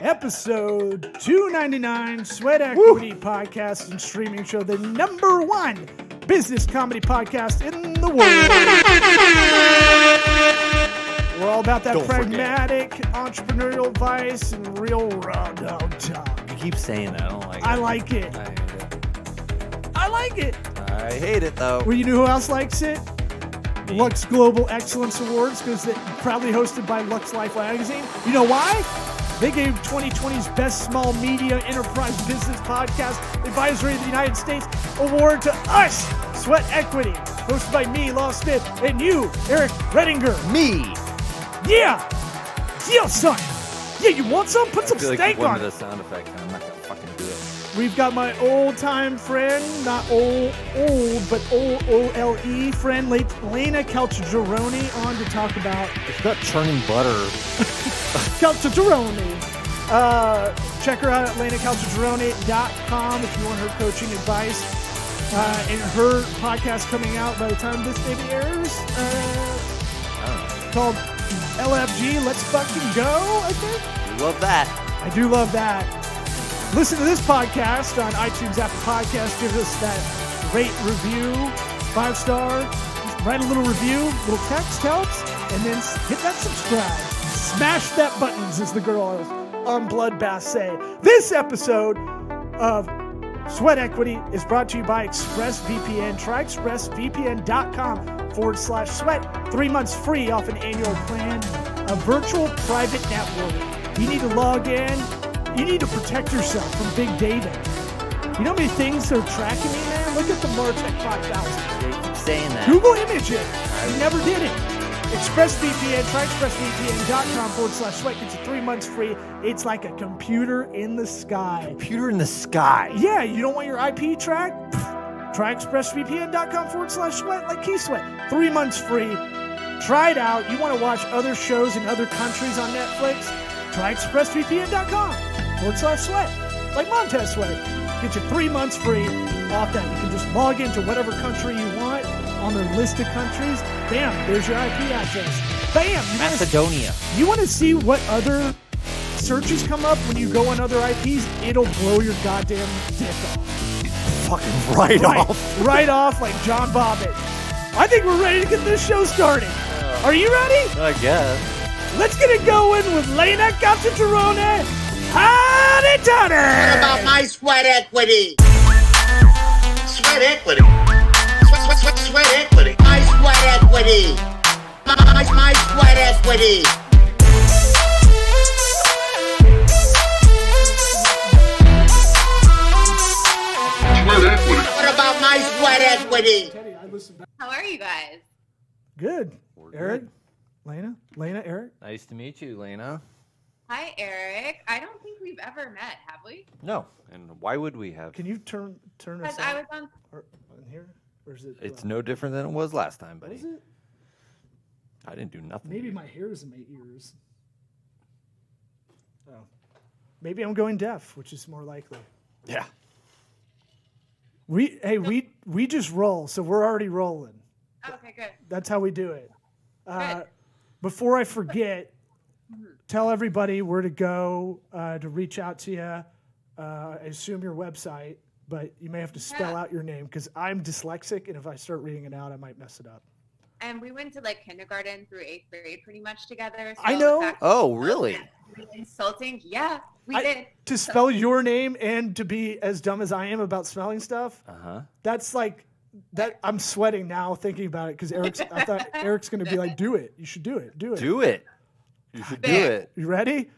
episode 299 Sweat Equity Podcast and Streaming Show, the number one business comedy podcast in the world. We're all about that Don't forget. pragmatic entrepreneurial advice and real raw dog talk. You keep saying that. I don't like it. I like it. I hate it. I like it. I hate it though. Well, you know who else likes it? Lux Global Excellence Awards because they're proudly hosted by Lux Life Magazine. You know why? They gave 2020's Best Small Media Enterprise Business Podcast Advisory of the United States award to us, Sweat Equity, hosted by me, Law Smith, and you, Eric Redinger. Me. Yeah! Yeah, son! Yeah, you want some? Put I some feel like steak you wanted on a it. sound effect, We've got my old time friend, not old, old, but old O L E friend, late Lena Calcigeroni, on to talk about It's not churning butter. Calcigeroni. Uh, check her out at lenacalcigeroni.com if you want her coaching advice. Uh, and her podcast coming out by the time this maybe airs, uh, I don't know. called LFG Let's Fucking Go, I think. You love that. I do love that. Listen to this podcast on iTunes, Apple Podcast. Give us that rate, review, five star. Write a little review, little text helps, and then hit that subscribe. Smash that buttons, as the girls on Bloodbath say. This episode of Sweat Equity is brought to you by ExpressVPN. Try expressvpn.com forward slash sweat. Three months free off an annual plan. A virtual private network. You need to log in. You need to protect yourself from big data. You know how many things are tracking me, man? Look at the Martech 5000. You keep saying that. Google image it. You never did it. ExpressVPN, try expressvpn.com forward slash sweat. Gets you three months free. It's like a computer in the sky. Computer in the sky. Yeah, you don't want your IP tracked? Try expressvpn.com forward slash sweat like Key Sweat. Three months free. Try it out. You want to watch other shows in other countries on Netflix? Try expressvpn.com forward slash sweat like Montez Sweat. Get you three months free off that. You can just log into whatever country you want on their list of countries. Bam, there's your IP address. Bam, you wanna- Macedonia. you want to see what other searches come up when you go on other IPs? It'll blow your goddamn dick off. Fucking right, Right, off. right off like John Bobbitt. I think we're ready to get this show started. Are you ready? I guess. Let's get it going with Lena Calcigerone. Howdy, What about my sweat equity? Sweat equity. Sweat, sweat, sweat, sweat equity. My sweat equity. My, my, my sweat equity. What about my sweat equity? Teddy, I listened back. How are you guys? Good. We're Eric, good. Lena, Lena, Eric. Nice to meet you, Lena. Hi, Eric. I don't think we've ever met, have we? No. And why would we have? Can you turn turn us Because I on, was on. or, on here? Or is it? It's uh, no different than it was last time, buddy. Was it? I didn't do nothing. Maybe my hair is in my ears. Oh. Maybe I'm going deaf, which is more likely. Yeah. We hey we we just roll, so we're already rolling. Okay, good. That's how we do it. Uh, before I forget, tell everybody where to go uh, to reach out to you. Uh, I assume your website, but you may have to spell Yeah. out your name because I'm dyslexic, and if I start reading it out, I might mess it up. And we went to like kindergarten through eighth grade pretty much together. So I know. that's Oh, really? really insulting. Yeah, we I- did. To spell your name and to be as dumb as I am about spelling stuff, Uh huh. that's like that. I'm sweating now thinking about it because Eric's. I thought Eric's going to be like, "Do it. You should do it. Do it." Do it. You should do Fair. it. You ready?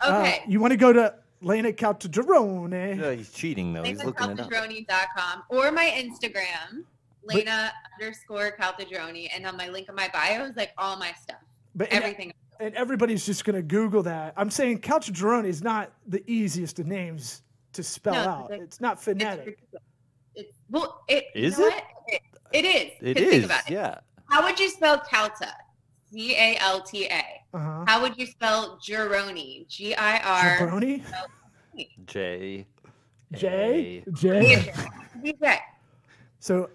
Uh, Okay. you want to go to Lena Caltagirone? No, he's cheating though. He's looking it up. LenaCaltadroni.com or my Instagram, Lena underscore Caltadroni. And on my link in my bio is like all my stuff. But and, Everything. and everybody's just going to Google that. I'm saying Caltagirone is not the easiest of names to spell No, out. it's- It's not phonetic. it's well, it you Is know it? what? It, it is. It 'cause is. Think about it. Yeah. How would you spell Calta? C A L T A. Uh-huh. How would you spell Gironi? G I R. Jabroni? J. J? A. J? DJ. So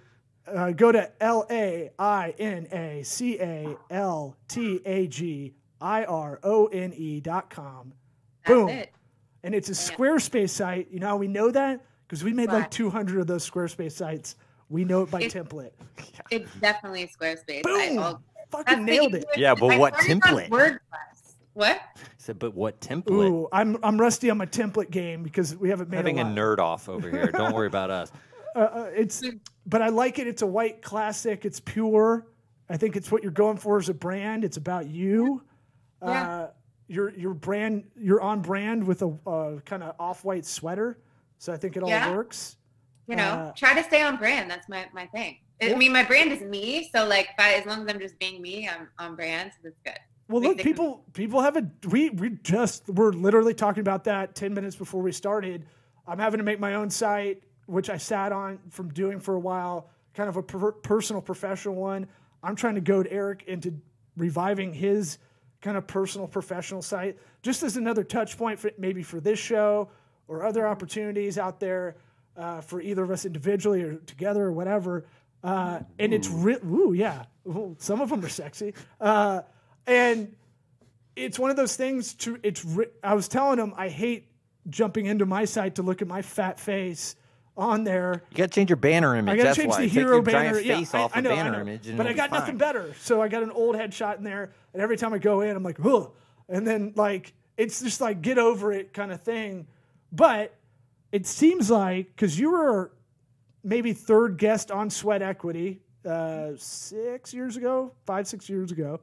uh, go to L A I N A C A L T A G I R O N E dot com. That's Boom. it. and it's a Squarespace site. You know how we know that? Because we made like 200 of those Squarespace sites. We know it by It's- template. It's definitely a Squarespace. I, Boom! All, Fucking that's nailed it. Yeah, but I what started on template? WordPress. What? I said, but what template? Ooh, I'm I'm rusty on my template game because we haven't made Having a a nerd off over here. Don't worry about us. Uh, uh, it's, but I like it. It's a white classic. It's pure. I think it's what you're going for as a brand. It's about you. Yeah. Uh, your your brand. You're on brand with a uh, kind of off white sweater. So I think it all Yeah. works. You know, Uh, try to stay on brand. That's my, my thing. I mean, my brand is me. So like, as long as I'm just being me, I'm on brand. So that's good. Well, look, people people have a we we just we're literally talking about that ten minutes before we started. I'm having to make my own site, which I sat on from doing for a while, kind of a per- personal professional one. I'm trying to goad Eric into reviving his kind of personal professional site, just as another touch point for maybe for this show or other opportunities out there uh, for either of us individually or together or whatever. Uh, and it's re- ooh yeah, Ooh, some of them are sexy. Uh, and it's one of those things to it's ri- i was telling him i hate jumping into my site to look at my fat face on there You got to change your banner image. i gotta That's change why. the Take hero banner yeah face I, off I know, I banner know. image, but i got be nothing better so i got an old headshot in there and every time i go in i'm like Ugh. and then like it's just like get over it kind of thing but it seems like because you were maybe third guest on sweat equity uh, six years ago five six years ago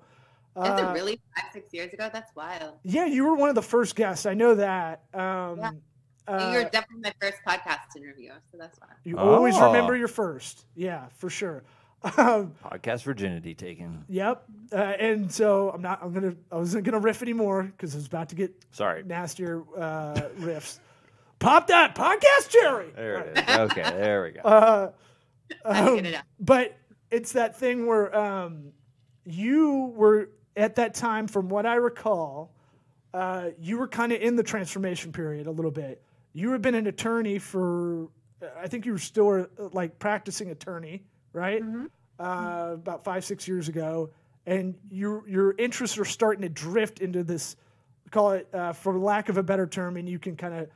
Is Uh, it really five, six years ago? That's wild. Yeah, you were one of the first guests. I know that. Um, Yeah. uh, You're definitely my first podcast interview, so that's fine. you always Oh. remember your first. Yeah, for sure. Um, Podcast virginity taken. yep. Uh, and so I'm not. I'm gonna. I wasn't gonna riff anymore because I was about to get Sorry. nastier uh, riffs. Pop that podcast, Jerry. There it is. Okay, there we go. Uh, um, get it out. but it's that thing where um, you were at that time, from what I recall, uh, you were kind of in the transformation period a little bit. You had been an attorney for, I think you were still uh, like practicing attorney, right? Uh, about five, six years ago, and your your interests are starting to drift into this. Call it, uh, for lack of a better term, and you can kind of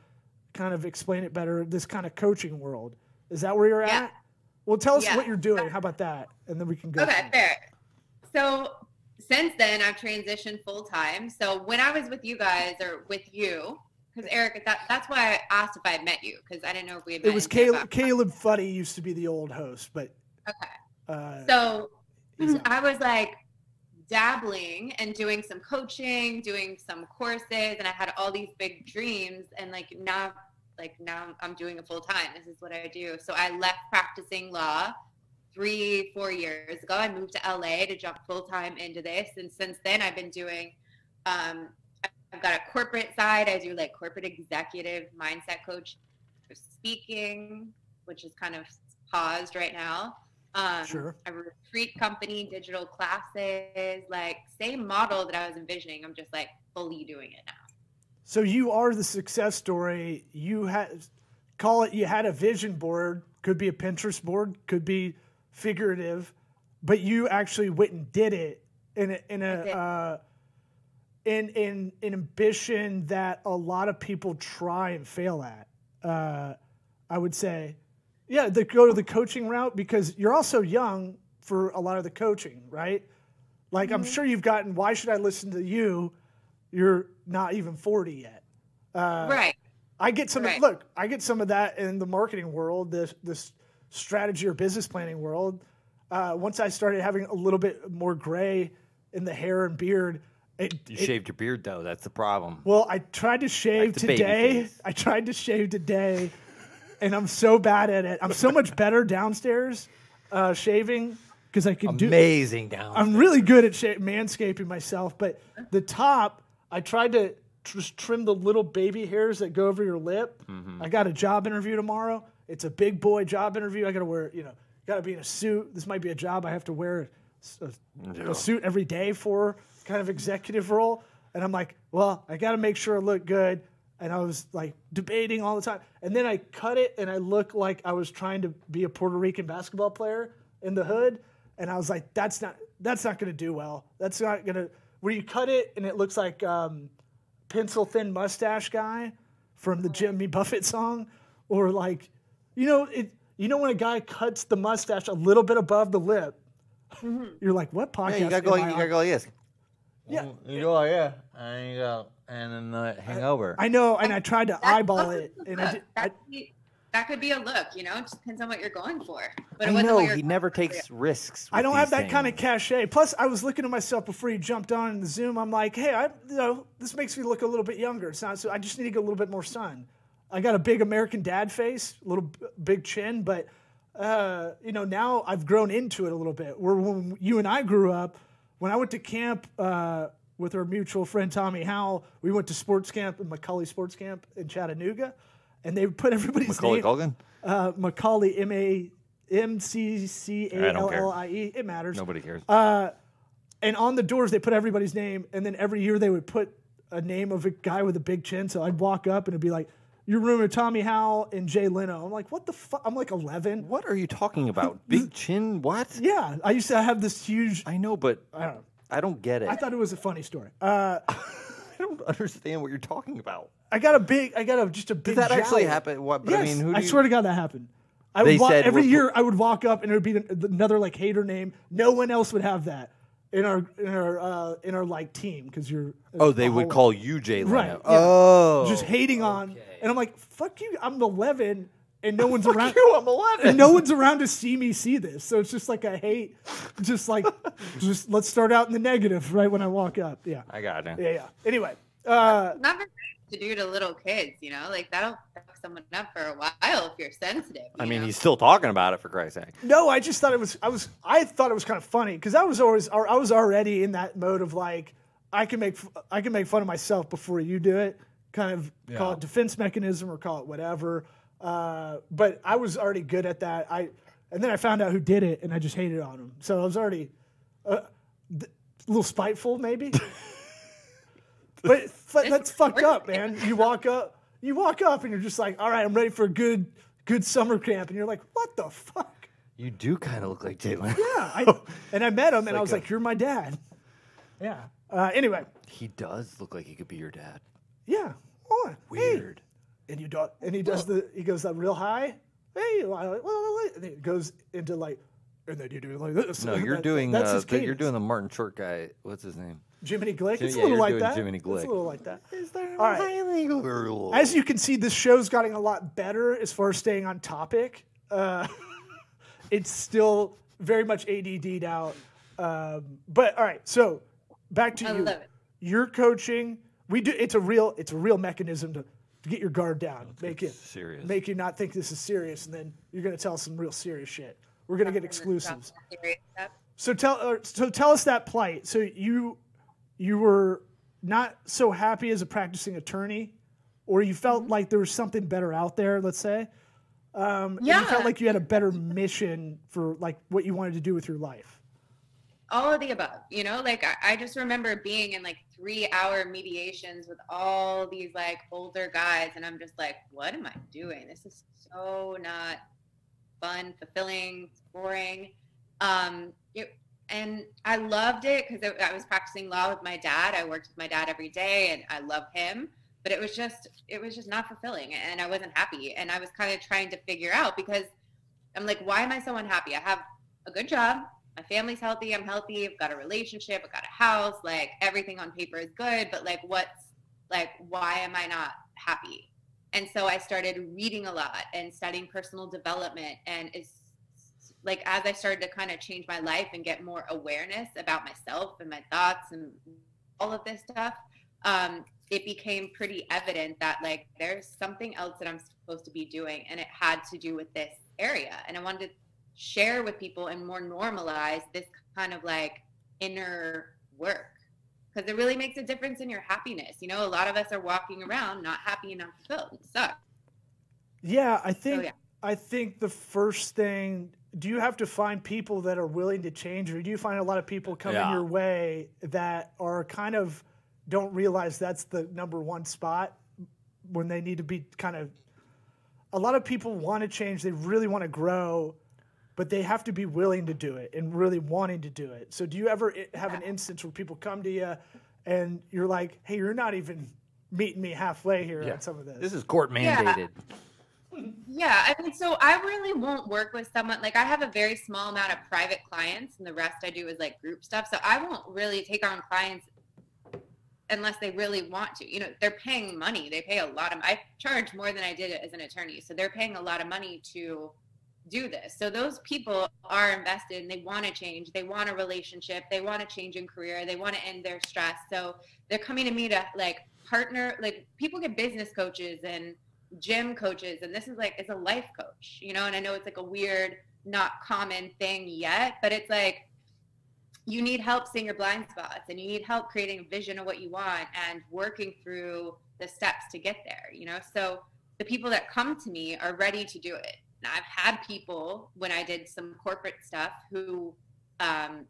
kind of explain it better. This kind of coaching world. Is that where you're Yeah. at? Well, tell us Yeah. what you're doing. How about that? And then we can go. Okay, fair. So since then, I've transitioned full time. So when I was with you guys or with you, because Eric, that, that's why I asked if I had met you because I didn't know if we had met. It was Caleb. Caleb Fuddy used to be the old host, but Okay. uh, So. I was like dabbling and doing some coaching, doing some courses, and I had all these big dreams. And like now, like now I'm doing it full time. This is what I do. So I left practicing law three, four years ago. I moved to LA to jump full time into this. And since then, I've been doing, um, I've got a corporate side. I do like corporate executive mindset coach for speaking, which is kind of paused right now. Um, Sure. A retreat company, digital classes, like same model that I was envisioning. I'm just like fully doing it now. So you are the success story. You had call it. You had a vision board. Could be a Pinterest board. Could be figurative, but you actually went and did it in a in a uh, in in an ambition that a lot of people try and fail at. Uh, I would say, yeah, they go to the coaching route because you're also young for a lot of the coaching, right? Like I'm sure you've gotten. Why should I listen to you? You're not even 40 yet. Uh, right. I get some. Right. Look, I get some of that in the marketing world, this this strategy or business planning world. Uh, once I started having a little bit more gray in the hair and beard, it, You it- shaved your beard though. That's the problem. well, I tried to shave the baby today. I tried to shave today, and I'm so bad at it. I'm so much better downstairs uh, shaving because I can do. Amazing down. I'm really good at sha- manscaping myself, but the top, I tried to just trim the little baby hairs that go over your lip. Mm-hmm. I got a job interview tomorrow. It's a big boy job interview. I got to wear, you know, got to be in a suit. This might be a job I have to wear a, a- a suit every day for, kind of executive role. And I'm like, well, I got to make sure I look good. And I was like debating all the time. And then I cut it and I look like I was trying to be a Puerto Rican basketball player in the hood. And I was like, that's not that's not gonna do well. That's not gonna where you cut it and it looks like um, pencil thin mustache guy. from the Jimmy Buffett song, or like, you know, it. You know when a guy cuts the mustache a little bit above the lip, you're like, what podcast? Yeah, you gotta go. I You gotta go like this. Yeah. You go like yeah, and you go, and then uh, hang over. I know, and I tried to eyeball it, and I, did, I could be, that could be a look, you know. It just depends on what you're going for. But it I wasn't know he going never for. takes risks. I don't have these that kind of things. cachet. Plus, I was looking at myself before you jumped on in the Zoom. I'm like, hey, I, you know, this makes me look a little bit younger. It's not so. I just need to get a little bit more sun. I got a big American dad face, a little b- big chin, but uh, you know, now I've grown into it a little bit. Where when you and I grew up, when I went to camp uh, with our mutual friend Tommy Howell, we went to sports camp in McCallie Sports Camp in Chattanooga, and they put everybody's Macaulay name. Culkin. Uh, McCallie, M A M C C A L L I E. It matters. Nobody cares. And on the doors, they put everybody's name, and then every year they would put a name of a guy with a big chin. So I'd walk up and it'd be like, "Your room with Tommy Howell and Jay Leno." I'm like, "What the fuck?" I'm like 11. what are you talking about? Big chin? What? Yeah, I used to have this huge. I know, but I don't know. I don't get it. I thought it was a funny story. Uh, I don't understand what you're talking about. I got a big. I got a just a big. Did that actually jowl. happen? What? But Yes, I mean, who? Do I you, swear to God that happened. I They would walk, said every we're- year I would walk up and it would be another like hater name. No one else would have that in our in our uh, in our like team because you're. Oh, they would whole- call you Jay Leno. Right, yeah. Oh, just hating on, and I'm like, fuck you. I'm 11, and no one's around. you. I'm 11. And no one's around to see me see this, so it's just like I hate. Just like, just let's start out in the negative right when I walk up. Yeah, I got it. yeah, yeah. Anyway, uh, Not very nice to do to little kids, you know. Like that'll fuck someone up for a while if you're sensitive. I mean, know? he's still talking about it for Christ's sake. No, I just thought it was. I was. I thought it was kind of funny because I was always. I was already in that mode of like, I can make. I can make fun of myself before you do it. Kind of call it defense mechanism or call it whatever. Uh, but I was already good at that. I and then I found out who did it, and I just hated on him. So I was already uh, th- a little spiteful, maybe. but but that's fucked up, man. You walk up. You walk up, and you're just like, all right, I'm ready for a good good summer camp, and you're like, what the fuck? You do kind of look like Jay Leno. Yeah, I, and I met him, and I was a- like, "You're my dad." Yeah. Uh, anyway, He does look like he could be your dad. yeah. Oh, hey. Weird. And you don't and he does the he goes up real high. Hey, and it goes into like, and then you do like this. No, you're That- doing. That's Uh, his the, you're doing the Martin Short guy. What's his name? Jiminy Glick. Jim- It's yeah, a little you're like doing that. Jiminy It's a little like that. Is there All right. right. As you can see, this show's gotten a lot better as far as staying on topic. Uh, it's still very much ADD'd out. Um, but all right, so back to I you. love it. You're coaching. We do. It's a real. It's a real mechanism to, to get your guard down. Make it serious. Make you not think this is serious, and then you're going to tell some real serious shit. We're going to get exclusives. So tell uh, so tell us that plight. So you you were not so happy as a practicing attorney, or you felt Mm-hmm. like there was something better out there. Let's say, um, and Yeah. you felt like you had a better mission for like what you wanted to do with your life. All of the above you know? Like I, I just remember being in like three hour mediations with all these like older guys and i'm just like what am i doing? This is so not fun fulfilling boring. Um it, and i loved it because i was practicing law with my dad. I worked with my dad every day and i love him but it was just it was just not fulfilling and i wasn't happy and i was kind of trying to figure out because i'm like why am i so unhappy? I have a good job my family's healthy i'm healthy i've got a relationship i've got a house like everything on paper is good but like what's like why am i not happy? And so i started reading a lot and studying personal development and it's like as i started to kind of change my life and get more awareness about myself and my thoughts and all of this stuff um, it became pretty evident that like there's something else that i'm supposed to be doing and it had to do with this area and i wanted to share with people and more normalize this kind of like inner work because it really makes a difference in your happiness. You know, a lot of us are walking around not happy and unfulfilled. It sucks. Yeah, I think yeah. I think the first thing. Do you have to find people that are willing to change, or do you find a lot of people coming Yeah. your way that are kind of don't realize that's the number one spot when they need to be kind of. A lot of people want to change. They really want to grow, but they have to be willing to do it and really wanting to do it. So, do you ever have an instance where people come to you and you're like, "Hey, you're not even meeting me halfway here Yeah. on some of this. This is court Yeah. mandated. Yeah, I mean, so I really won't work with someone like I have a very small amount of private clients, and the rest I do is like group stuff. So I won't really take on clients unless they really want to. You know, they're paying money. They pay a lot of. I charge more than I did as an attorney, so they're paying a lot of money to do this. So those people are invested and they want to change. They want a relationship. They want to change in career. They want to end their stress. So they're coming to me to like partner. Like people get business coaches and gym coaches, and this is like it's a life coach, you know. And I know it's like a weird, not common thing yet, but it's like you need help seeing your blind spots and you need help creating a vision of what you want and working through the steps to get there you know so the people that come to me are ready to do it i've had people when i did some corporate stuff who um,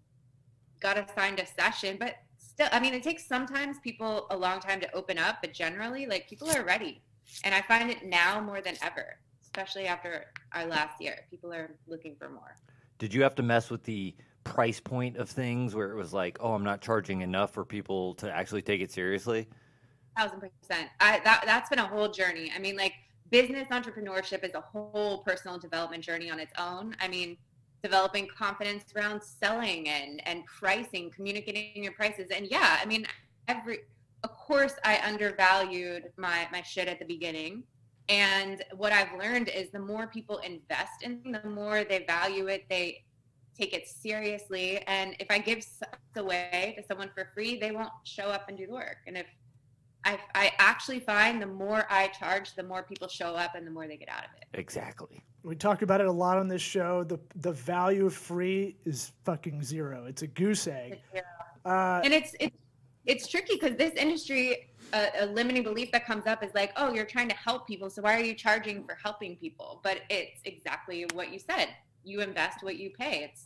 got assigned a session but still i mean it takes sometimes people a long time to open up but generally like people are ready and i find it now more than ever especially after our last year people are looking for more Did you have to mess with the price point of things where it was like, oh, I'm not charging enough for people to actually take it seriously? thousand percent. I that that's been a whole journey. I mean, like business entrepreneurship is a whole personal development journey on its own. I mean, developing confidence around selling and and pricing, communicating your prices, and yeah, I mean, every of course I undervalued my my shit at the beginning. And what I've learned is the more people invest in, the more they value it. They take it seriously. And if I give away to someone for free, they won't show up and do the work. And if I, I actually find the more I charge, the more people show up and the more they get out of it. Exactly. we talk about it a lot on this show. The the value of free is fucking zero. It's a goose egg. Uh, And it's it's it's tricky because this industry, a, a limiting belief that comes up is like, oh, you're trying to help people, so why are you charging for helping people? But it's exactly what you said. You invest what you pay. It's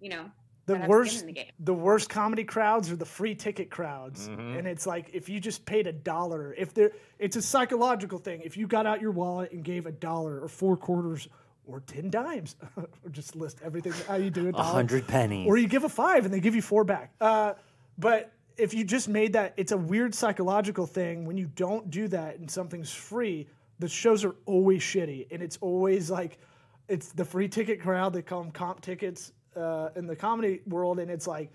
you know the gotta have skin worst in the game. the worst comedy crowds are the free ticket crowds Mhm. and it's like if you just paid a dollar if there it's a psychological thing if you got out your wallet and gave a dollar or four quarters or 10 dimes or just list everything how you do it A hundred pennies. or you give a five and they give you four back uh, but if you just made that it's a weird psychological thing when you don't do that and something's free the shows are always shitty and it's always like it's the free ticket crowd they call them comp tickets uh, in the comedy world and it's like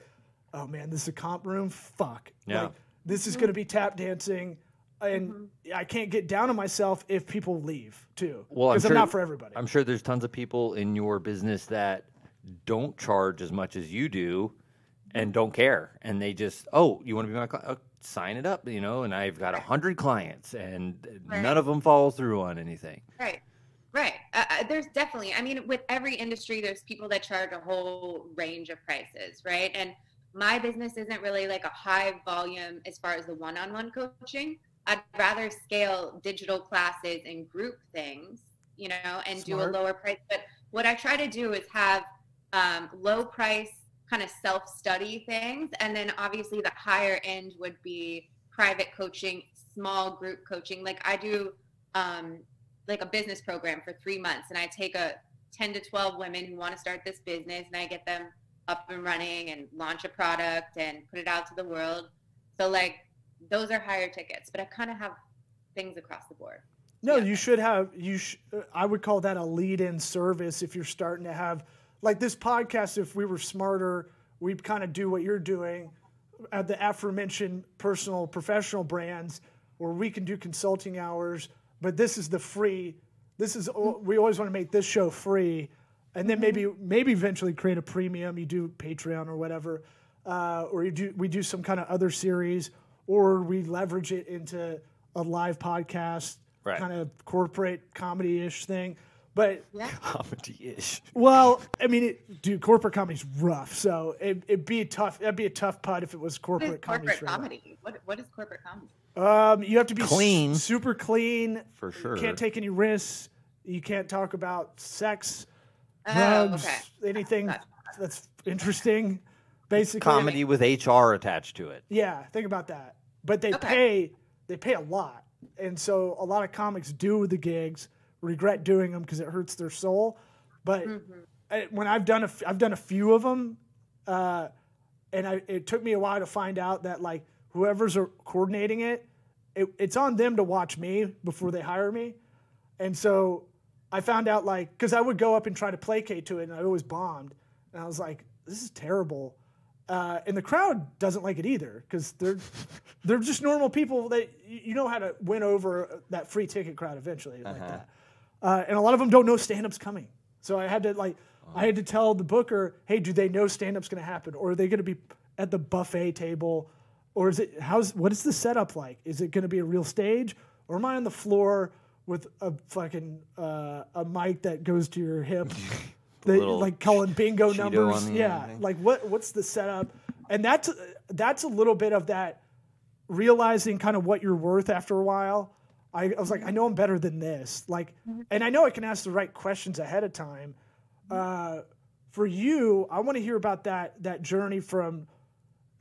oh man this is a comp room fuck Yeah. like this is going to be tap dancing and i can't get down on myself if people leave too Well, I'm because I'm, not for everybody I'm sure there's tons of people in your business that don't charge as much as you do and don't care. And they just, oh, you want to be my client? sign it up, you know, and I've got a hundred clients and none of them follow through on anything. Right. Right. Uh, uh, there's definitely, I mean, with every industry, there's people that charge a whole range of prices, right? And my business isn't really like a high volume as far as the one on one coaching. I'd rather scale digital classes and group things, you know, and do a lower price. But what I try to do is have um, low price kind of self study things. And then obviously the higher end would be private coaching, small group coaching. Like I do um, like a business program for three months and I take a 10 to 12 women who want to start this business and I get them up and running and launch a product and put it out to the world. So like those are higher tickets, but I kind of have things across the board. No, Yeah. you should have. You, sh- uh, I would call that a lead-in service. If you're starting to have, like this podcast, if we were smarter, we'd kind of do what you're doing at the aforementioned personal, professional brands, where we can do consulting hours. But this is the free. This is we always want to make this show free, and then maybe maybe eventually create a premium. You do Patreon or whatever, uh, or you do we do some kind of other series, or we leverage it into a live podcast Right. kind of corporate comedy ish thing. But Yeah. Comedy ish. well, I mean, it, dude, corporate comedy's rough. So it, it'd be a tough. That'd be a tough putt if it was is corporate comedy. corporate comedy? What, what is corporate comedy? Um, you have to be s- Clean. super clean. For sure. You can't take any risks. You can't talk about sex, Oh, drugs, okay. anything that's interesting. Basically, Comedy with HR attached to it. Yeah, think about that. But they Okay. pay they pay a lot, and so a lot of comics do the gigs, regret doing them because it hurts their soul. But I, when I've done a f- I've done a few of them, uh, and I, it took me a while to find out that like whoever's coordinating it it, it's on them to watch me before they hire me. And so I found out like because I would go up and try to placate to it, and I always bombed. And I was like, this is terrible. Uh, and the crowd doesn't like it either because they're they're just normal people that you know how to win over that free ticket crowd eventually like that. Uh, and a lot of them don't know stand-up's coming. So I had to like I had to tell the booker, hey, do they know stand-up's going to happen, or are they going to be at the buffet table, or is it how's what is the setup like? Is it going to be a real stage, or am I on the floor with a fucking uh, a mic that goes to your hip, that, like calling bingo Cheeto numbers? Yeah, end like what what's the setup? And that's that's a little bit of that realizing kind of what you're worth after a while. I, I was like, I know I'm better than this. Like, and I know I can ask the right questions ahead of time. Uh, for you, I want to hear about that that journey from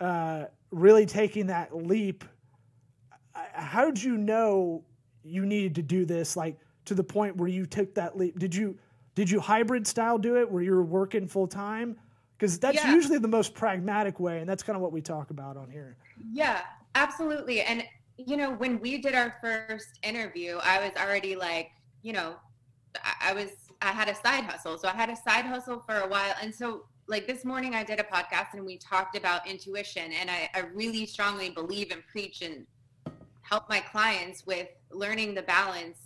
uh, really taking that leap. How did you know you needed to do this? Like to the point where you took that leap. Did you did you hybrid style do it where you were working full time? Because that's Yeah. usually the most pragmatic way, and that's kind of what we talk about on here. Yeah, absolutely. And you know, when we did our first interview, I was already like, you know, I was I had a side hustle. So I had a side hustle for a while. And so like this morning I did a podcast and we talked about intuition and I, I really strongly believe and preach and help my clients with learning the balance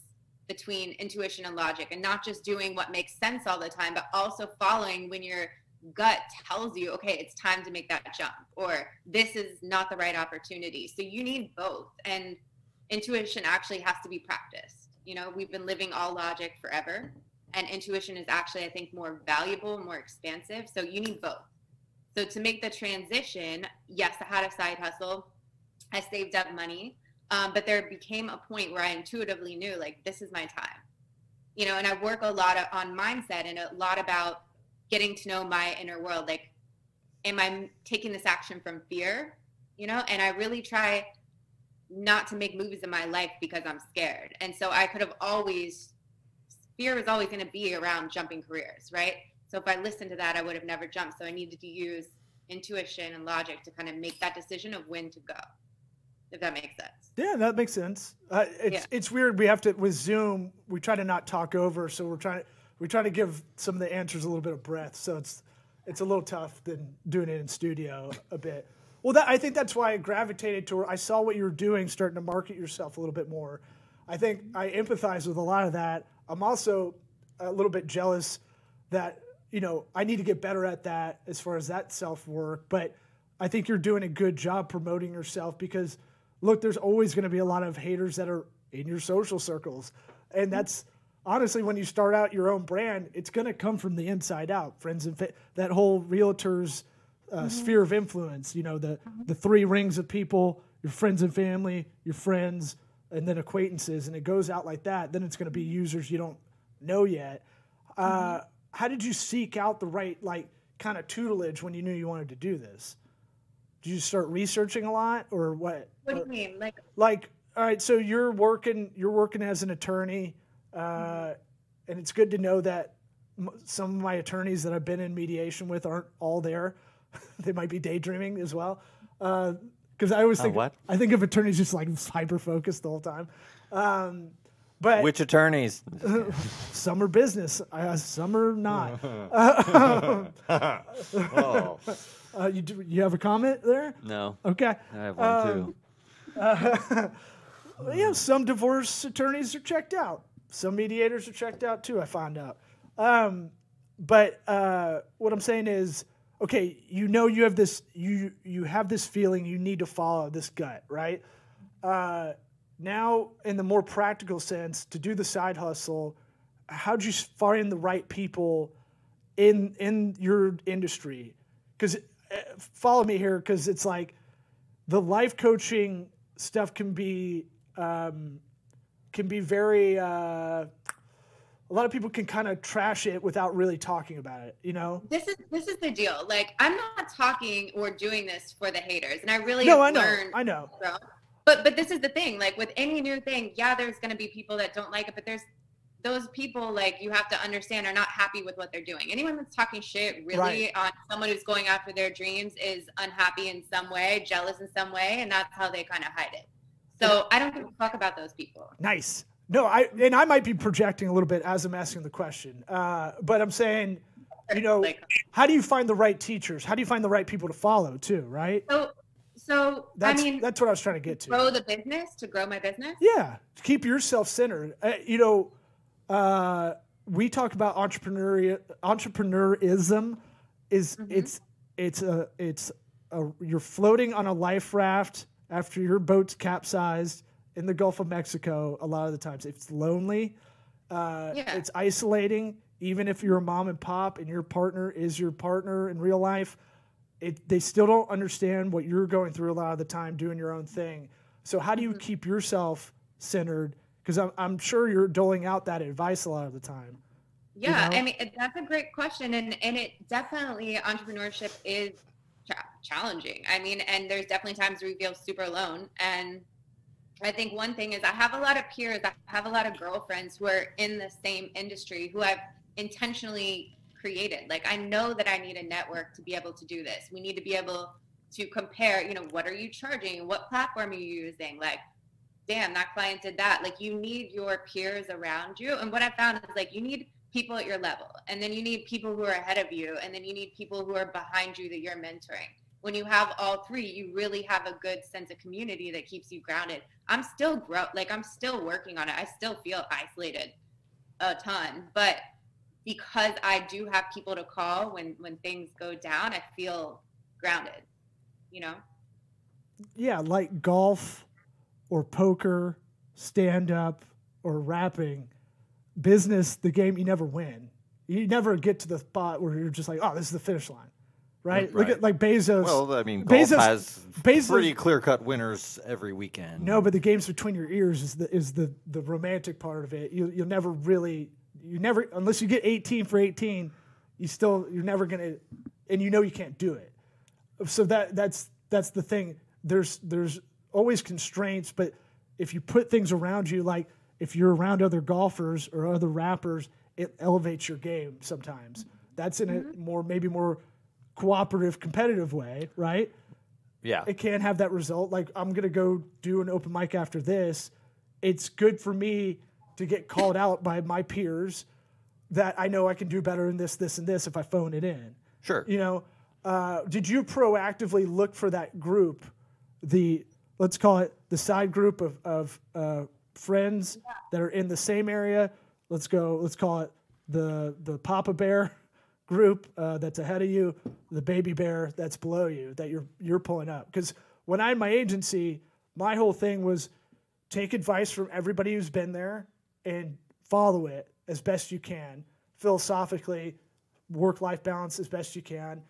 between intuition and logic and not just doing what makes sense all the time, but also following when your gut tells you, okay, it's time to make that jump, or this is not the right opportunity. So you need both. And intuition actually has to be practiced. You know, we've been living all logic forever, and intuition is actually, I think, more valuable, more expansive. So you need both. So to make the transition, yes, I had a side hustle. I saved up money. Um, but there became a point where I intuitively knew, like, this is my time. You know, and I work a lot of, on mindset and a lot about getting to know my inner world. Like, am I taking this action from fear? You know, and I really try not to make movies in my life because I'm scared. And so I could have always, fear is always going to be around jumping careers, right? So if I listened to that, I would have never jumped. So I needed to use intuition and logic to kind of make that decision of when to go, if that makes sense. Yeah, that makes sense. Uh, it's Yeah. it's weird. We have to with Zoom. We try to not talk over, so we're trying to we try to give some of the answers a little bit of breath. So it's it's a little tough than doing it in studio a bit. Well, that, I think that's why I gravitated to. I saw what you were doing, starting to market yourself a little bit more. I think I empathize with a lot of that. I'm also a little bit jealous that you know I need to get better at that as far as that self work. But I think you're doing a good job promoting yourself because look, there's always going to be a lot of haters that are in your social circles, and that's honestly when you start out your own brand, it's going to come from the inside out. Friends and fa- that whole realtors uh, sphere of influence. You know the the three rings of people: your friends and family, your friends, and then acquaintances, and it goes out like that. Then it's going to be users you don't know yet. Uh, how did you seek out the right like kind of tutelage when you knew you wanted to do this? Did you start researching a lot, or what? What do you mean? Like, like all right so you're working you're working as an attorney uh, and it's good to know that m- some of my attorneys that i've been in mediation with aren't all there they might be daydreaming as well because i always Uh, think what? i think of attorneys just like hyper focused the whole time um, but Which attorneys? some are business uh, some are not oh, uh, you, do, you have a comment there no. okay I have one too. Well, yeah, some divorce attorneys are checked out. Some mediators are checked out too. I found out. Um, but uh, what I'm saying is, okay, you know you have this you you have this feeling you need to follow this gut, right? Uh, now, in the more practical sense, to do the side hustle, how'd you find the right people in in your industry? Because follow me here, because it's like the life coaching stuff can be um, can be very uh, a lot of people can kind of trash it without really talking about it you know this is this is the deal. Like, I'm not talking or doing this for the haters, and I really no i know i know from- But but this is the thing. Like with any new thing, yeah, there's going to be people that don't like it, but there's those people like you have to understand are not happy with what they're doing. Anyone that's talking shit really Right. on someone who's going after their dreams is unhappy in some way, jealous in some way, and that's how they kind of hide it. So I don't give a fuck about those people. Nice. No, I and I might be projecting a little bit as I'm asking the question, uh, but I'm saying, you know, Like- how do you find the right teachers? How do you find the right people to follow too? Right. So, so That's I mean, that's what I was trying to get to. grow the business to grow my business. Yeah, keep yourself centered. Uh, you know, uh, we talk about entrepreneurial entrepreneurism. Is Mm-hmm. it's it's a it's a you're floating on a life raft after your boat's capsized in the Gulf of Mexico. A lot of the times, it's lonely. Uh, Yeah. It's isolating. Even if you're a mom and pop and your partner is your partner in real life, it, they still don't understand what you're going through a lot of the time doing your own thing. So how do you keep yourself centered? Because I'm, I'm sure you're doling out that advice a lot of the time. Yeah, know? I mean that's a great question, and and it definitely entrepreneurship is challenging. I mean, and there's definitely times where you feel super alone. And I think one thing is I have a lot of peers, I have a lot of girlfriends who are in the same industry who I've intentionally created. Like I know that I need a network to be able to do this. We need to be able to compare. You know, what are you charging? What platform are you using? Like damn, that client did that. Like you need your peers around you. And what I found is like you need people at your level and then you need people who are ahead of you and then you need people who are behind you that you're mentoring. When you have all three, you really have a good sense of community that keeps you grounded. I'm still grow like I'm still working on it. I still feel isolated a ton, but because I do have people to call when when things go down, I feel grounded. You know? Yeah, like golf or poker, stand up or rapping, business, the game you never win. You never get to the spot where you're just like, oh, this is the finish line. Right? Look at like Bezos. Well, I mean, golf Bezos- has Bezos- pretty clear cut winners every weekend. No, but the games between your ears is the is the the romantic part of it. You you'll never really you never unless you get 18 for 18, you still you're never gonna and you know you can't do it. So that that's that's the thing. There's there's always constraints, but if you put things around you, like if you're around other golfers or other rappers, it elevates your game sometimes. That's in a mm-hmm. more maybe more cooperative, competitive way, right? yeah, it can't have that result. Like I'm gonna go do an open mic after this. It's good for me to get called out by my peers that I know I can do better in this, this, and this if I phone it in. sure. You know, uh, did you proactively look for that group, the let's call it the side group of of uh, friends that are in the same area? Let's go. Let's call it the the Papa Bear group uh, that's ahead of you, the Baby Bear that's below you that you're you're pulling up. Because when I had my agency, my whole thing was take advice from everybody who's been there and follow it as best you can philosophically work life balance as best you can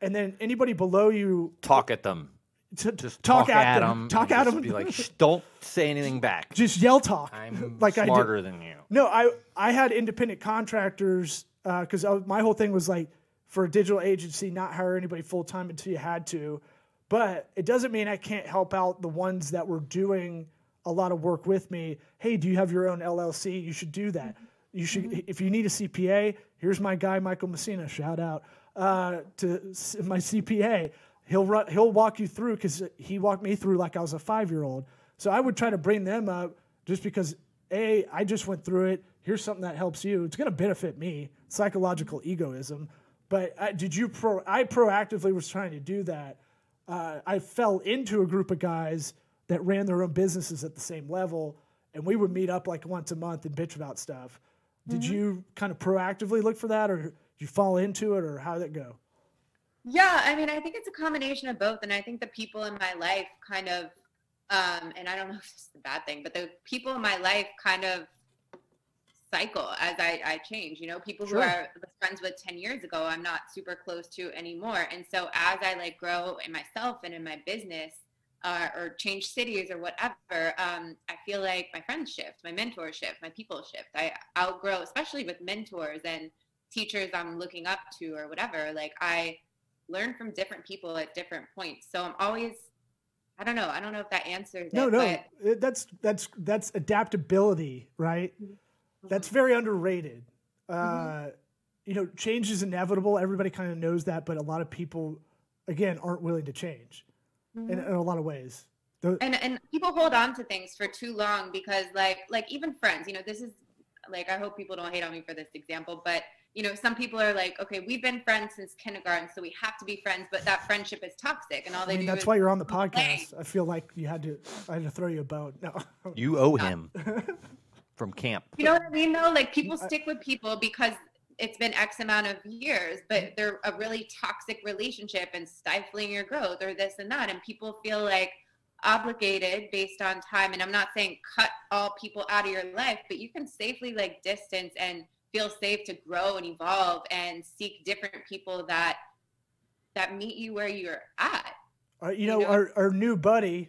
and then anybody below you Talk at them. to, Just talk, talk, at, them, them. talk at just them Be like, Shh, don't say anything back. just yell talk I'm like I do. smarter than you. No, I I had independent contractors Uh, because uh, my whole thing was like for a digital agency, not hire anybody full time until you had to. But it doesn't mean I can't help out the ones that were doing a lot of work with me. Hey, do you have your own LLC? You should do that. Mm-hmm. You should mm-hmm. if you need a CPA. Here's my guy Michael Messina. Shout out uh, to my CPA. He'll run. He'll walk you through because he walked me through like I was a five year old. So I would try to bring them up just because a I just went through it. Here's something that helps you. It's going to benefit me. Psychological egoism. But I, did you pro? I proactively was trying to do that. Uh, I fell into a group of guys that ran their own businesses at the same level, and we would meet up like once a month and bitch about stuff. Did you kind of proactively look for that, or did you fall into it, or how did it go? Yeah, I mean, I think it's a combination of both, and I think the people in my life kind of, um, and I don't know if it's is a bad thing, but the people in my life kind of cycle as I, I change. You know, people Sure. who I was friends with ten years ago, I'm not super close to anymore, and so as I like grow in myself and in my business, uh, or change cities or whatever, um, I feel like my friends shift, my mentors shift, my people shift. I outgrow, especially with mentors and teachers I'm looking up to or whatever. Like I learn from different people at different points. So I'm always, I don't know. I don't know if that answers No, it. no, that's that's that's adaptability, right? That's mm-hmm. very underrated. Uh, mm-hmm. you know, change is inevitable. Everybody kind of knows that, but a lot of people, again, aren't willing to change in, mm-hmm. in a lot of ways. The- and and people hold on to things for too long because like like even friends you know this is like i hope people don't hate on me for this example but you know some people are like okay we've been friends since kindergarten so we have to be friends but that friendship is toxic and all they I mean, do that's is why you're on the complain. podcast. I feel like you had to. I had to throw you a bone. No. You owe him from camp. you know what i mean though like people stick with people because it's been x amount of years but they're a really toxic relationship and stifling your growth or this and that and people feel like obligated based on time and i'm not saying cut all people out of your life but you can safely like distance and feel safe to grow and evolve and seek different people that that meet you where you're at Uh, you You know, know? our, our new buddy,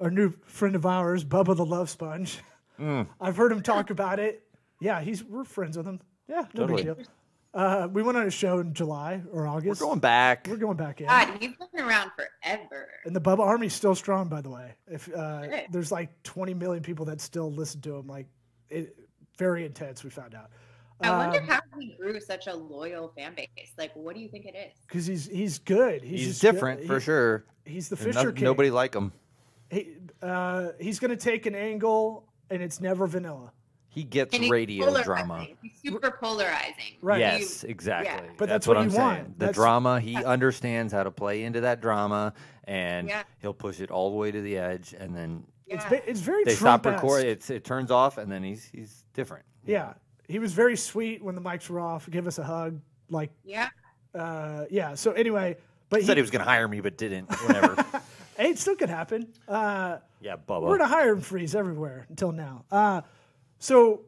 our new friend of ours, Bubba the Love Sponge. Mm. I've heard him talk about it. Yeah, he's we're friends with him. Yeah, no Totally. big deal. Uh, we went on a show in July or August. We're going back. We're going back in. god he's been around forever And the Bubba Army's still strong, by the way. If uh, Good. there's like 20 million people that still listen to him, like it, very intense. We found out. i wonder Um, how he grew such a loyal fan base like what do you think it is because he's he's good. He's, He's just good. different for He- sure. He's the And Fisher no- King. nobody like him. He, uh, he's gonna take an angle, and it's never vanilla. He gets And he's radio polarizing. drama. He's super polarizing. Right. Yes, exactly. But that's what, what I'm saying. want. The That's- drama, he understands how to play into that drama, and Yeah. he'll push it all the way to the edge, and then It's Yeah. ba- it's very they Trump stop recording. It's it turns off, and then he's he's different. Yeah, he was very sweet when the mics were off. Give us a hug, like Yeah. uh, yeah. So anyway, but He said he was going to hire me, but didn't. Whatever. hey, it still could happen. Uh, yeah, Bubba. we're in Bubba. a hiring freeze everywhere until now. Uh, so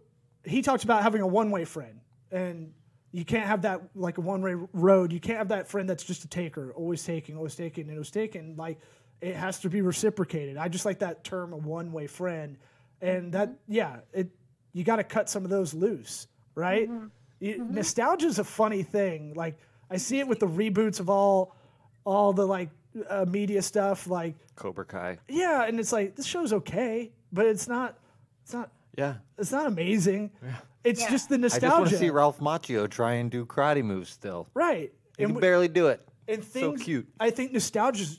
he talks about having a one-way friend, and you can't have that like a one-way road. You can't have that friend that's just a taker, always taking, always taking, and always taking. Like it has to be reciprocated. I just like that term, a one-way friend, and that mm-hmm. yeah, it you got to cut some of those loose, right? Mm-hmm. You- mm-hmm. Nostalgia is a funny thing. Like I see it with the reboots of all all the like uh, media stuff, like Cobra Kai. yeah, and it's like this show's okay, but it's not. It's not. Yeah. It's not amazing. Yeah. It's Yeah. just the nostalgia. I just want to see Ralph Macchio try and do karate moves still. right? He And, can barely do it. and things, so cute. I think nostalgia's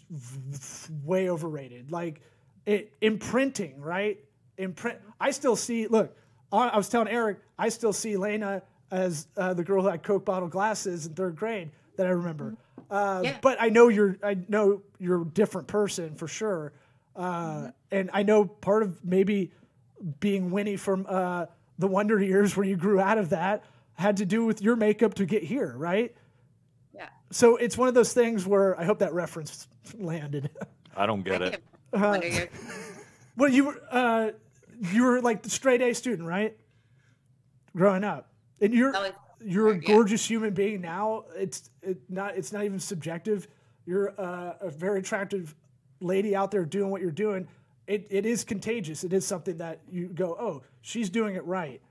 way overrated. Like it imprinting, right? Imprint. I still see. Look, I I was telling Eric, I still see Lena as uh, the girl who had Coke bottle glasses in third grade that I remember. Uh, Yeah. But I know you're. I know you're a different person for sure. Uh, And I know part of maybe being Winnie from uh, the Wonder Years, where you grew out of that, had to do with your makeup to get here, right? Yeah. So it's one of those things where I hope that reference landed. I don't get I it. can't wonder you're- well, you were uh, you were like the straight A student, right? Growing up, and you're That was- you're a yeah. gorgeous human being now. It's it not it's not even subjective. You're uh, a very attractive lady out there doing what you're doing. It it is contagious. It is something that you go, oh, she's doing it right.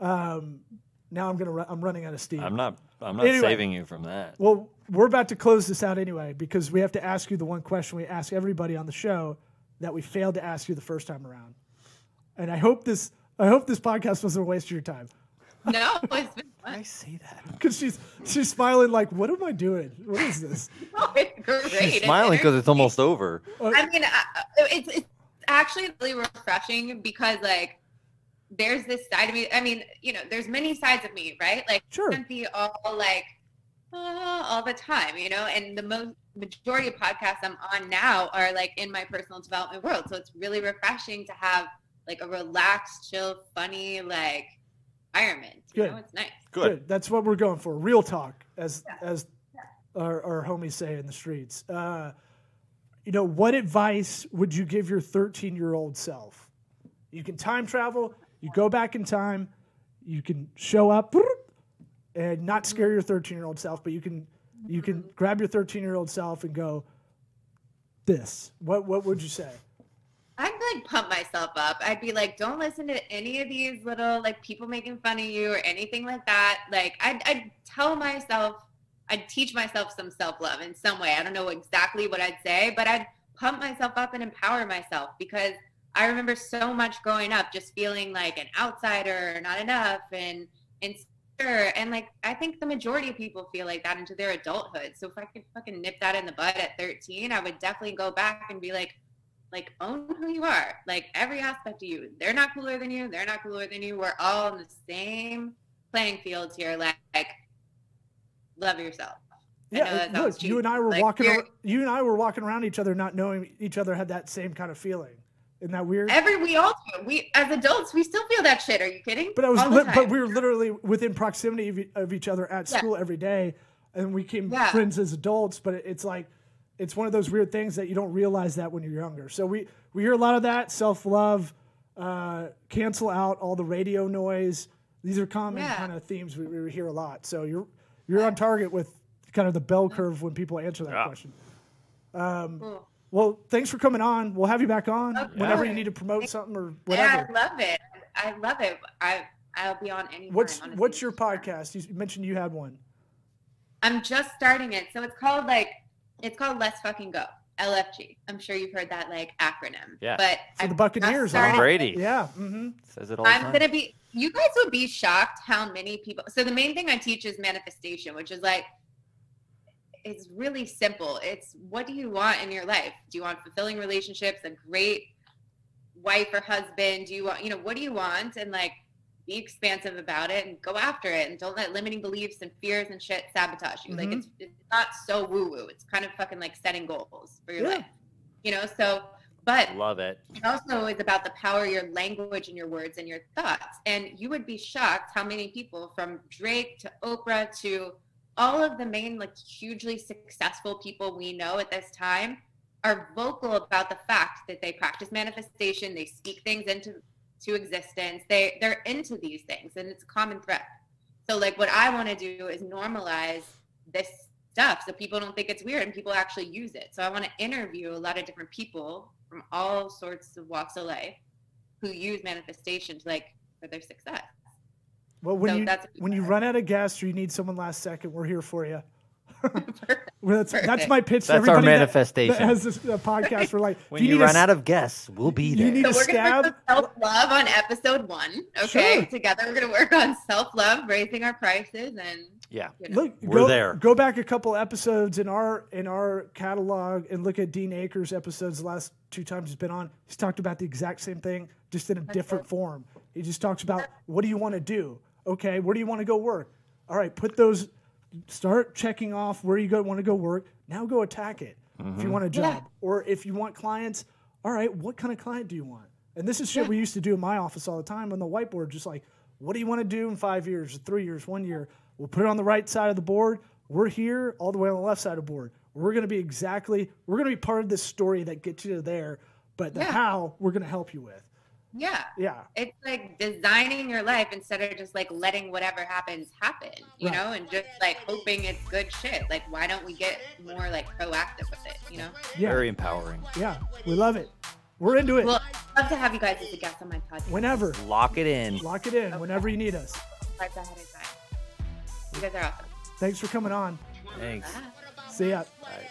Um, now I'm gonna ru- I'm running out of steam. I'm not. I'm not Anyway. saving you from that. Well, we're about to close this out anyway because we have to ask you the one question we ask everybody on the show that we failed to ask you the first time around. And I hope this I hope this podcast wasn't a waste of your time no, it's been I fun. say that. because she's she's smiling like, what am I doing? What is this? No, it's great. She's smiling because it's almost over. I mean, I- it's, it's actually really refreshing because like there's this side of me. I mean, you know, there's many sides of me, right? Like Sure. I can't be all like uh, all the time, you know. And the most majority of podcasts I'm on now are like in my personal development world, so it's really refreshing to have like a relaxed, chill, funny like environment. You Good. know, it's nice. Good. That's what we're going for. Real talk, as as our, our homies say in the streets. Uh, you know, what advice would you give your 13 year old self? You can time travel. You go back in time. You can show up and not scare your 13 year old self, but you can you can grab your 13 year old self and go. This. What what would you say? Like pump myself up. I'd be like, don't listen to any of these little like people making fun of you or anything like that. Like I'd, I'd tell myself, I'd teach myself some self love in some way. I don't know exactly what I'd say, but I'd pump myself up and empower myself because I remember so much growing up just feeling like an outsider not enough and insecure. And like I think the majority of people feel like that into their adulthood. So if I could fucking nip that in the bud at 13, I would definitely go back and be like, like own who you are. Like every aspect of you. They're not cooler than you. They're not cooler than you. We're all in the same playing field here. Like, like love yourself. Yeah, look, you and. I were Like, walking. you're- ar- you and I were walking around each other, not knowing each other had that same kind of feeling. Isn't that weird? Every we all do. We as adults, we still feel that shit. Are you kidding? But I was, li- but we were literally within proximity of, of each other at Yeah. school every day, and we became Yeah. friends as adults. But it's like, it's one of those weird things that you don't realize that when you're younger. So we we hear a lot of that self love, uh, cancel out all the radio noise. These are common Yeah. kind of themes we, we hear a lot. So you're you're on target with kind of the bell curve when people answer that Yeah. question. Cool. Well, thanks for coming on. We'll have you back on Okay. whenever you need to promote something or whatever. Yeah. I love it. I love it. I I'll be on any. What's time, what's your podcast? You mentioned you had one. I'm just starting it, so it's called like it's called Let's Fucking Go. LFG. I'm sure you've heard that like acronym. Yeah. But For the Buccaneers, just huh? Brady Yeah. Mm-hmm. says it all I'm time. gonna be. You guys would be shocked how many people. So the main thing I teach is manifestation, which is like, it's really simple. It's what do you want in your life? Do you want fulfilling relationships, a great wife or husband? Do you want, you know, what do you want? And like, be expansive about it and go after it, and don't let limiting beliefs and fears and shit sabotage you. Like Mhm. it's it's not so woo woo. It's kind of fucking like setting goals for your Yeah. life, you know. So, but Love it. it also is about the power of your language and your words and your thoughts. And you would be shocked how many people from Drake to Oprah to all of the main like hugely successful people we know at this time are vocal about the fact that they practice manifestation, they speak things into to existence. They they're into these things and it's a common thread. So like what I want to do is normalize this stuff so people don't think it's weird and people actually use it. So I want to interview a lot of different people from all sorts of walks of life who use manifestation to like for their success. Well, when So you that's- when you run out of gas or you need someone last second, we're here for you. Perfect. Well, that's, that's my pitch That's our everybody that- manifestation. That, has this uh, podcast. We're like, When if you, need a run out of guests, we'll be there. you there. need So a we're gonna work on self love on episode one. Okay. Sure. Together we're gonna work on self love, raising our prices and yeah. you know. Look, We're go, there. Go back a couple episodes in our in our catalog and look at Dean Akers' episodes. The last two times he's been on, he's talked about the exact same thing, just in a different it. form. He just talks about what do you want to do? Okay, where do you want to go work? All right, put those. Start checking off where you go want to go work. Now go attack it. If you mm-hmm. want a job, Yeah. or if you want clients, all right, what kind of client do you want? And this is shit we used to do in my office all the time on the whiteboard, just like, what do you want to do in five years, three years, one year? We'll put it on the right side of the board. We're here all the way on the left side of the board. We're going to be exactly, we're going to be part of this story that gets you there, but the Yeah. how we're going to help you with. Yeah. Yeah. It's like designing your life instead of just like letting whatever happens happen, you Right. know, and just like hoping it's good shit. Like why don't we get more like proactive with it, you know? Yeah. Very empowering. Yeah. We love it. We're into it. Well, I'd love to have you guys as a guest on my podcast. Whenever. Lock it in. Lock it in whenever you need us. Like ahead of time. You guys are awesome. Thanks for coming on. Thanks. Bye. See ya. Bye.